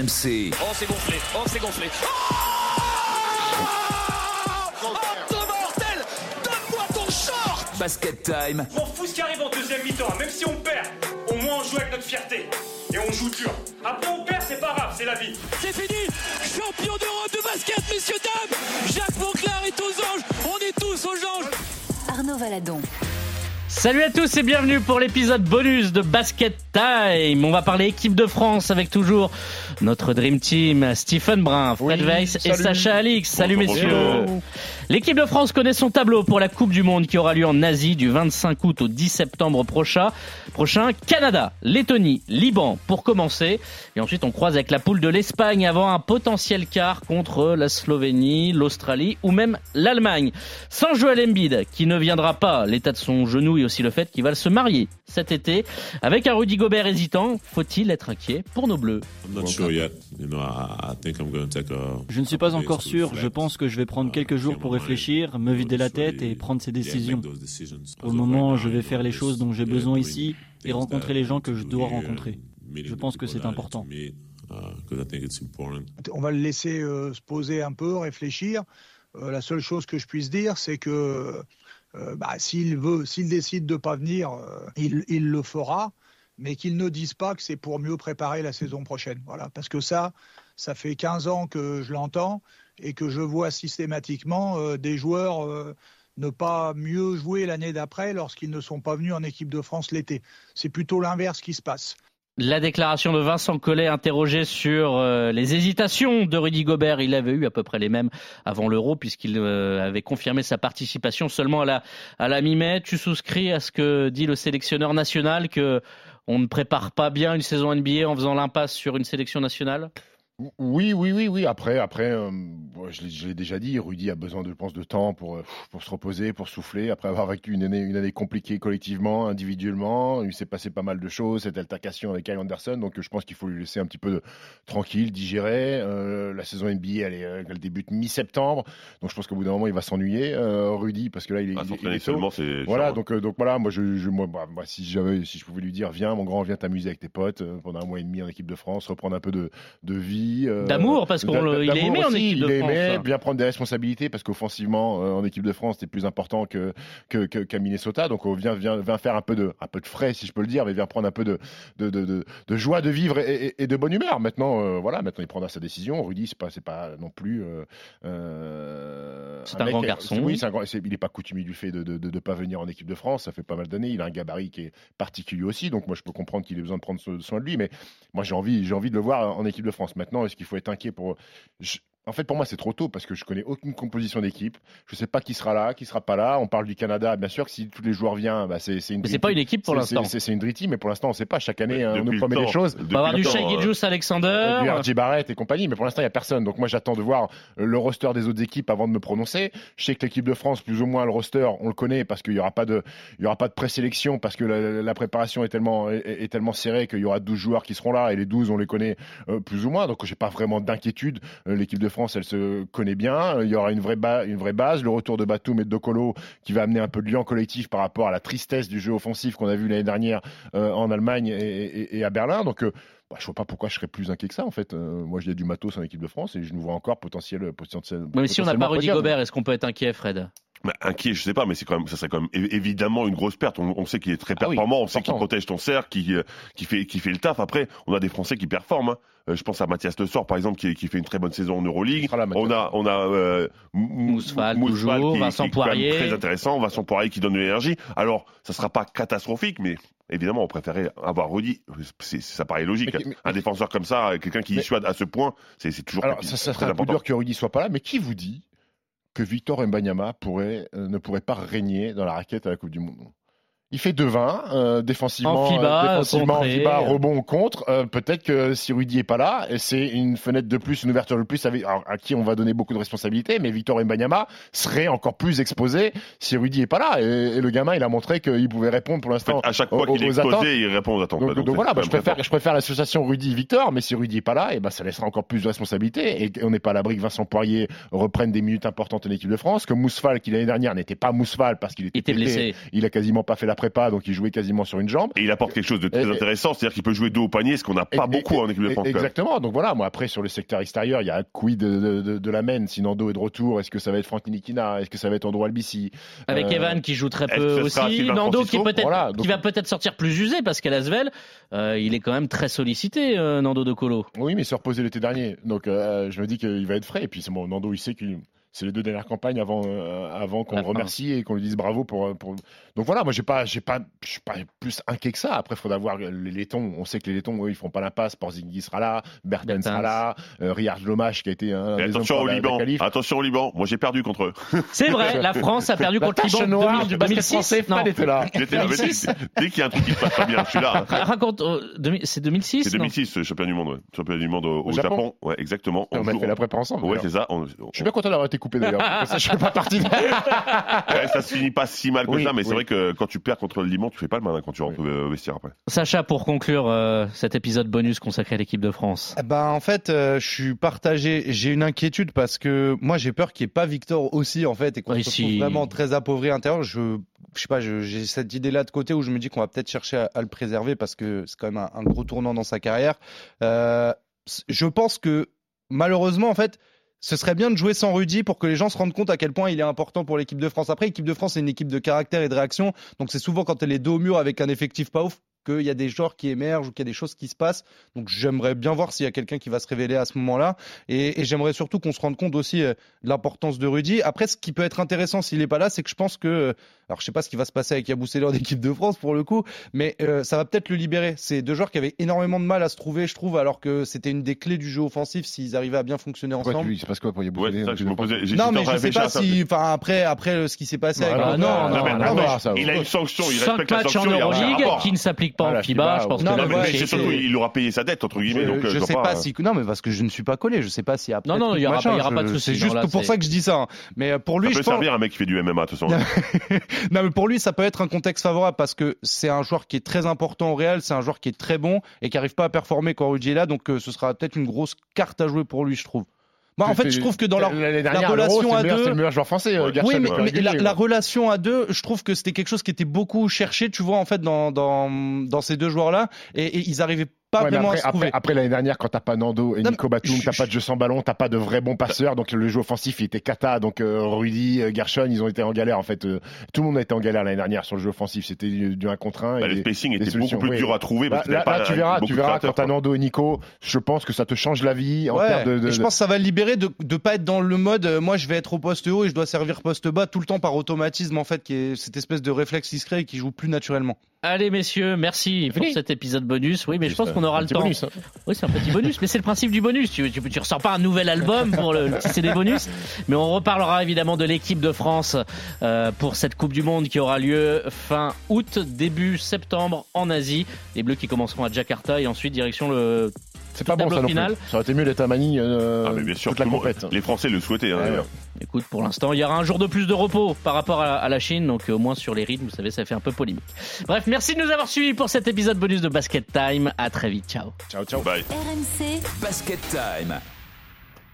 RMC. Oh, c'est gonflé. Oh, c'est gonflé. Oh Oh, mortel Donne-moi ton short Basket Time. M'en fous ce qui arrive en deuxième mi-temps, même si on perd, au moins on joue avec notre fierté. Et on joue dur. Après on perd, c'est pas grave, c'est la vie. C'est fini Champion d'Europe de basket, messieurs, dames Jacques Monclar est aux anges On est tous aux anges Arnaud Valadon. Salut à tous et bienvenue pour l'épisode bonus de Basket Time. On va parler équipe de France avec toujours notre Dream Team, Stephen Brun, Fred Oui, Weiss et. Sacha Alix. Salut Bonjour, messieurs. L'équipe de France connaît son tableau pour la Coupe du Monde qui aura lieu en Asie du 25 août au 10 septembre prochain. Prochain, Canada, Lettonie, Liban pour commencer. Et ensuite, on croise avec la poule de l'Espagne avant un potentiel quart contre la Slovénie, l'Australie ou même l'Allemagne. Sans Joel Embiid, qui ne viendra pas, l'état de son genou et aussi le fait qu'il va se marier cet été. Avec un Rudy Gobert hésitant, faut-il être inquiet pour nos Bleus? I'm not sure yet. You know, I, I think I'm going to take a. Je ne suis pas encore sûr. Je pense que je vais prendre uh, quelques jours pour réfléchir, me vider la tête et prendre ces décisions. of moment, je vais faire les choses dont j'ai besoin ici et things rencontrer les I gens need que je do dois here, rencontrer. Je the pense que people c'est that I need important. to meet, 'cause I think it's important. On va le laisser euh, se poser un peu, réfléchir. Euh, la seule chose que je puisse dire, c'est que euh, bah, s'il veut, s'il décide de pas venir, euh, il, il le fera, mais qu'il ne dise pas que c'est pour mieux préparer la saison prochaine. Voilà, parce que ça, ça fait 15 ans que je l'entends et que je vois systématiquement euh, des joueurs euh, ne pas mieux jouer l'année d'après lorsqu'ils ne sont pas venus en équipe de France l'été. C'est plutôt l'inverse qui se passe. La déclaration de Vincent Collet interrogé sur euh, les hésitations de Rudy Gobert, il avait eu à peu près les mêmes avant l'Euro puisqu'il avait confirmé sa participation seulement à la, à la mi-mai. Tu souscris à ce que dit le sélectionneur national que on ne prépare pas bien une saison NBA en faisant l'impasse sur une sélection nationale? Oui, oui, oui, oui. Après, après, euh, je l'ai- déjà dit, Rudy a besoin, de, je pense, de temps pour euh, pour se reposer, pour souffler. Après avoir vécu une année, une année compliquée collectivement, individuellement, il s'est passé pas mal de choses. Cette altercation avec Kyle Anderson, donc euh, je pense qu'il faut lui laisser un petit peu de, tranquille, digérer. Euh, la saison NBA, elle, est, elle débute mi-septembre, donc je pense qu'au bout d'un moment, il va s'ennuyer, euh, Rudy, parce que là, il est, Ah, il est seulement, c'est. Voilà, chiant. donc, donc voilà, moi, je, je- moi, bah, moi, si j'avais, si je pouvais lui dire, viens, mon grand, viens t'amuser avec tes potes pendant un mois et demi en équipe de France, reprendre un peu de, de vie, euh, D'amour, parce qu'on d'a- le- il est aimé en aussi, équipe de il est France, aimé, hein. bien prendre des responsabilités, parce qu'offensivement, euh, en équipe de France, c'est plus important que que- que- qu'à Minnesota, donc on vient, vient, vient faire un peu de, un peu de frais, si je peux le dire, mais vient prendre un peu de, de, de, joie de vivre et, et- et de bonne humeur. Maintenant, euh, voilà, maintenant il prendra sa décision. Rudy, c'est pas, pas non plus. C'est un grand garçon. Oui, un grand- c'est- il n'est pas coutumier du fait de ne pas venir en équipe de France. Ça fait pas mal d'années. Il a un gabarit qui est particulier aussi. Donc moi, je peux comprendre qu'il ait besoin de prendre so- soin de lui. Mais moi, j'ai envie, j'ai envie de le voir en équipe de France. Maintenant, est-ce qu'il faut être inquiet pour. En fait, pour moi, c'est trop tôt parce que je connais aucune composition d'équipe. Je sais pas qui sera là, qui sera pas là. On parle du Canada. Bien sûr que si tous les joueurs viennent, bah, c'est une. Mais c'est pas team. une équipe pour C'est- l'instant. c'est- C'est une team, mais pour l'instant, on ne sait pas. Chaque année, hein, on nous promet des choses. On va avoir du Shai euh, Gilgeous Alexander. Du RJ Barrett et compagnie, mais pour l'instant, il n'y a personne. Donc moi, j'attends de voir euh, le roster des autres équipes avant de me prononcer. Je sais que l'équipe de France, plus ou moins, le roster, on le connaît parce qu'il n'y aura pas de, il y aura pas de présélection parce que la, la préparation est tellement, est, est tellement serrée qu'il y aura 12 joueurs qui seront là et les 12, on les connaît euh, plus ou moins. Donc j'ai pas vraiment d'inquiétude. Euh, l'équipe de France, elle se connaît bien. Euh, Il y aura une vraie, ba- une vraie base. Le retour de Batum et de Docolo qui va amener un peu de lien collectif par rapport à la tristesse du jeu offensif qu'on a vu l'année dernière euh, en Allemagne et, et- et à Berlin. Donc euh, bah, je vois pas pourquoi je serais plus inquiet que ça en fait. Euh, moi, j'ai du matos en équipe de France et je nous vois encore potentiel, potentiel. Mais si on n'a pas Rudy. Gobert, est-ce qu'on peut être inquiet, Fred? Bah, inquiet, je sais pas, mais c'est quand même, ça serait quand même évidemment une grosse perte. On, on sait qu'il est très Ah oui, performant, on sait qu'il protège ton cercle, qui, euh, qui fait, qui fait le taf. Après, on a des Français qui performent. hein. Euh, je pense à Mathias Le Sort, par exemple, qui, qui fait une très bonne saison en Euroleague. là. On a, on a euh, toujours, qui, Vincent qui Poirier. très intéressant, Vincent Poirier qui donne de l'énergie. Alors, ça sera pas catastrophique, mais évidemment, on préférait avoir Rudy. C'est- ça paraît logique. Mais- mais- un défenseur comme ça, quelqu'un qui Mais- dissuade à ce point, c'est c'est toujours Alors, ça, ça très serait un peu dur que Rudy soit pas là, mais qui vous dit que Victor Mbanyama pourrait, euh, ne pourrait pas régner dans la raquette à la Coupe du Monde Il fait 2-20, euh, défensivement, En FIBA, euh, défensivement en. FIBA, rebond ou contre. Euh, Peut-être que si Rudy est pas là, et c'est une fenêtre de plus, une ouverture de plus avec, alors, à qui on va donner beaucoup de responsabilités, mais Victor Mbanyama serait encore plus exposé si Rudy est pas là. Et, et le gamin, il a montré qu'il pouvait répondre pour En fait, l'instant à chaque fois qu'il est attentes. exposé, il répond aux attentes. Donc, donc voilà, bah, je, préfère, je préfère l'association Rudy-Victor, mais si Rudy est pas là, et ben ça laissera encore plus de responsabilités. Et on n'est pas à l'abri que Vincent Poirier reprenne des minutes importantes en équipe de France, que Mousfal, qui l'année dernière n'était pas Mousfal parce qu'il était, était blessé. il a quasiment pas fait la prépa, donc il jouait quasiment sur une jambe. Et il apporte quelque chose de très Et- intéressant, c'est-à-dire qu'il peut jouer dos au panier, ce qu'on n'a pas Et- beaucoup et- en équipe de France. Exactement. Donc voilà, moi après sur le secteur extérieur, il y a un quid de, de, de, de la main. Si Nando est de retour, est-ce que ça va être Franck Nilikina Est-ce que ça va être Andro Albici? Avec Euh, Evan qui joue très peu aussi, Nando qui peut-être Voilà, donc- qui va peut-être sortir plus usé parce qu'à Lasvel, euh, il est quand même très sollicité euh, Nando de Colo. Oui, mais il s'est reposé l'été dernier. Donc euh, je me dis qu'il va être frais. Et puis c'est bon, Nando, il sait que c'est les deux dernières campagnes avant, euh, avant qu'on le remercie et qu'on lui dise bravo pour. pour... Donc voilà, moi j'ai pas, j'ai pas, je suis pas plus inquiet que ça. Après, il faudra voir les Lettons. On sait que les Lettons, eux, ils font pas l'impasse. Porzingis sera là, Berten Bertens. sera là, euh, Riyad Lomache qui a été un des attention au Liban, attention au Liban. Moi j'ai perdu contre eux. C'est vrai, la France a perdu La contre le Liban noire 2000 du basket 2006. français, Non. Était là. J'étais là, mais dès, 2006. dès qu'il y a un truc qui se passe pas bien, je suis là. Ra- Raconte, euh, c'est 2006 C'est non 2006, le championnat du monde, ouais. championnat du monde au, au Japon. Japon. Ouais, exactement. On a joue- fait la prépa ensemble. Ouais, c'est ça. On- Je suis bien content d'avoir été coupé d'ailleurs. Ça, je fais pas partie. de- Ouais, ça se finit pas si mal que Oui, ça, mais c'est oui. vrai que quand tu perds contre le Liban, tu fais pas le malin quand tu rentres au vestiaire après. Sacha, pour conclure euh, cet épisode bonus consacré à l'équipe de France. Eh Ben en fait, euh, je suis partagé. J'ai une inquiétude parce que moi j'ai peur qu'il n'y ait pas Victor aussi en fait et qu'on Oui, se si. retrouve vraiment très appauvri à l'intérieur. Je, je sais pas, j'ai cette idée-là de côté où je me dis qu'on va peut-être chercher à, à le préserver parce que c'est quand même un, un gros tournant dans sa carrière. Euh, je pense que malheureusement en fait. Ce serait bien de jouer sans Rudy pour que les gens se rendent compte à quel point il est important pour l'équipe de France. Après, l'équipe de France, c'est une équipe de caractère et de réaction. Donc, c'est souvent quand elle est dos au mur avec un effectif pas ouf qu'il y a des joueurs qui émergent ou qu'il y a des choses qui se passent. Donc j'aimerais bien voir s'il y a quelqu'un qui va se révéler à ce moment-là. Et, et j'aimerais surtout qu'on se rende compte aussi euh, de l'importance de Rudy. Après, ce qui peut être intéressant s'il n'est pas là, c'est que je pense que... euh, Alors je sais pas ce qui va se passer avec Yabou Seller d'équipe de France pour le coup, mais euh, ça va peut-être le libérer. C'est deux joueurs qui avaient énormément de mal à se trouver, je trouve, alors que c'était une des clés du jeu offensif s'ils arrivaient à bien fonctionner ensemble. tu il se passe quoi pour y Ouais, c'est ça que je me posais. j'ai- Non, mais en je de sais pas si, enfin après, après ce qui s'est passé avec. Non, Non, non, mais non, attends, non, ça, il a une sanction, il 5 respecte la matchs en sanction, qui ne s'appliquent pas en FIBA. Je pense non, que mais mais c'est- surtout, il aura payé sa dette, entre guillemets. Je, donc, euh, je sais pas, si non mais parce que je ne suis pas collé, je sais pas s'il y a Non, non, il y aura machin, pas- il y aura pas de souci, C'est juste là, pour ça que je dis ça. hein. Mais pour lui, Ça je peut pense servir un mec qui fait du MMA, de toute façon. non mais pour lui ça peut être un contexte favorable parce que c'est un joueur qui est très important au Real, c'est un joueur qui est très bon et qui arrive pas à performer quand Rudy est là, donc euh, ce sera peut-être une grosse carte à jouer pour lui, je trouve. Moi, en fait, je trouve que dans leur dernière, relation à deux- c'est le meilleur joueur français. euh, oui, mais, la, la relation à deux, je trouve que c'était quelque chose qui était beaucoup cherché, tu vois, en fait, dans, dans, dans ces deux joueurs-là. Et, et ils arrivaient pas Ouais, mais vraiment après, à se trouver. après, après, l'année dernière, quand t'as pas Nando et Non, Nico Batum, t'as pas de jeu sans ballon, t'as pas de vrais bons passeurs, donc le jeu offensif il était cata. Donc euh, Rudy, euh, Gershon, ils ont été en galère en fait. euh, tout le monde a été en galère l'année dernière sur le jeu offensif. C'était du, du 1 contre 1. Bah, et le spacing était beaucoup solutions, plus oui. dur à trouver. Parce y là, avait pas là, tu verras, beaucoup tu verras quand t'as. Nando et Nico, je pense que ça te change la vie en Ouais. termes de. je pense que ça va le libérer de ne pas être dans le mode euh, moi je vais être au poste haut et je dois servir poste bas tout le temps par automatisme en fait qui est cette espèce de réflexe discret et qui joue plus naturellement. Allez messieurs, merci pour cet épisode bonus. Oui, mais je pense qu'on aura un le petit temps. bonus, hein. Oui, c'est un petit bonus, mais c'est le principe du bonus. Tu, tu, tu ressors pas un nouvel album pour le, le petit CD bonus, mais on reparlera évidemment de l'équipe de France euh, pour cette Coupe du Monde qui aura lieu fin août, début septembre en Asie. Les Bleus qui commenceront à Jakarta et ensuite direction le. C'est pas bon ça non final. plus. Ça aurait été mieux d'être à Manille euh, Ah, mais bien sûr, toute la compète. les Français le souhaitaient. hein, Ouais, d'ailleurs. Écoute, pour l'instant, il y aura un jour de plus de repos par rapport à, à la Chine, donc euh, au moins sur les rythmes, vous savez, ça fait un peu polémique. Bref, merci de nous avoir suivis pour cet épisode bonus de Basket Time. À très vite, ciao. Ciao, ciao. Bye. RMC Basket Time.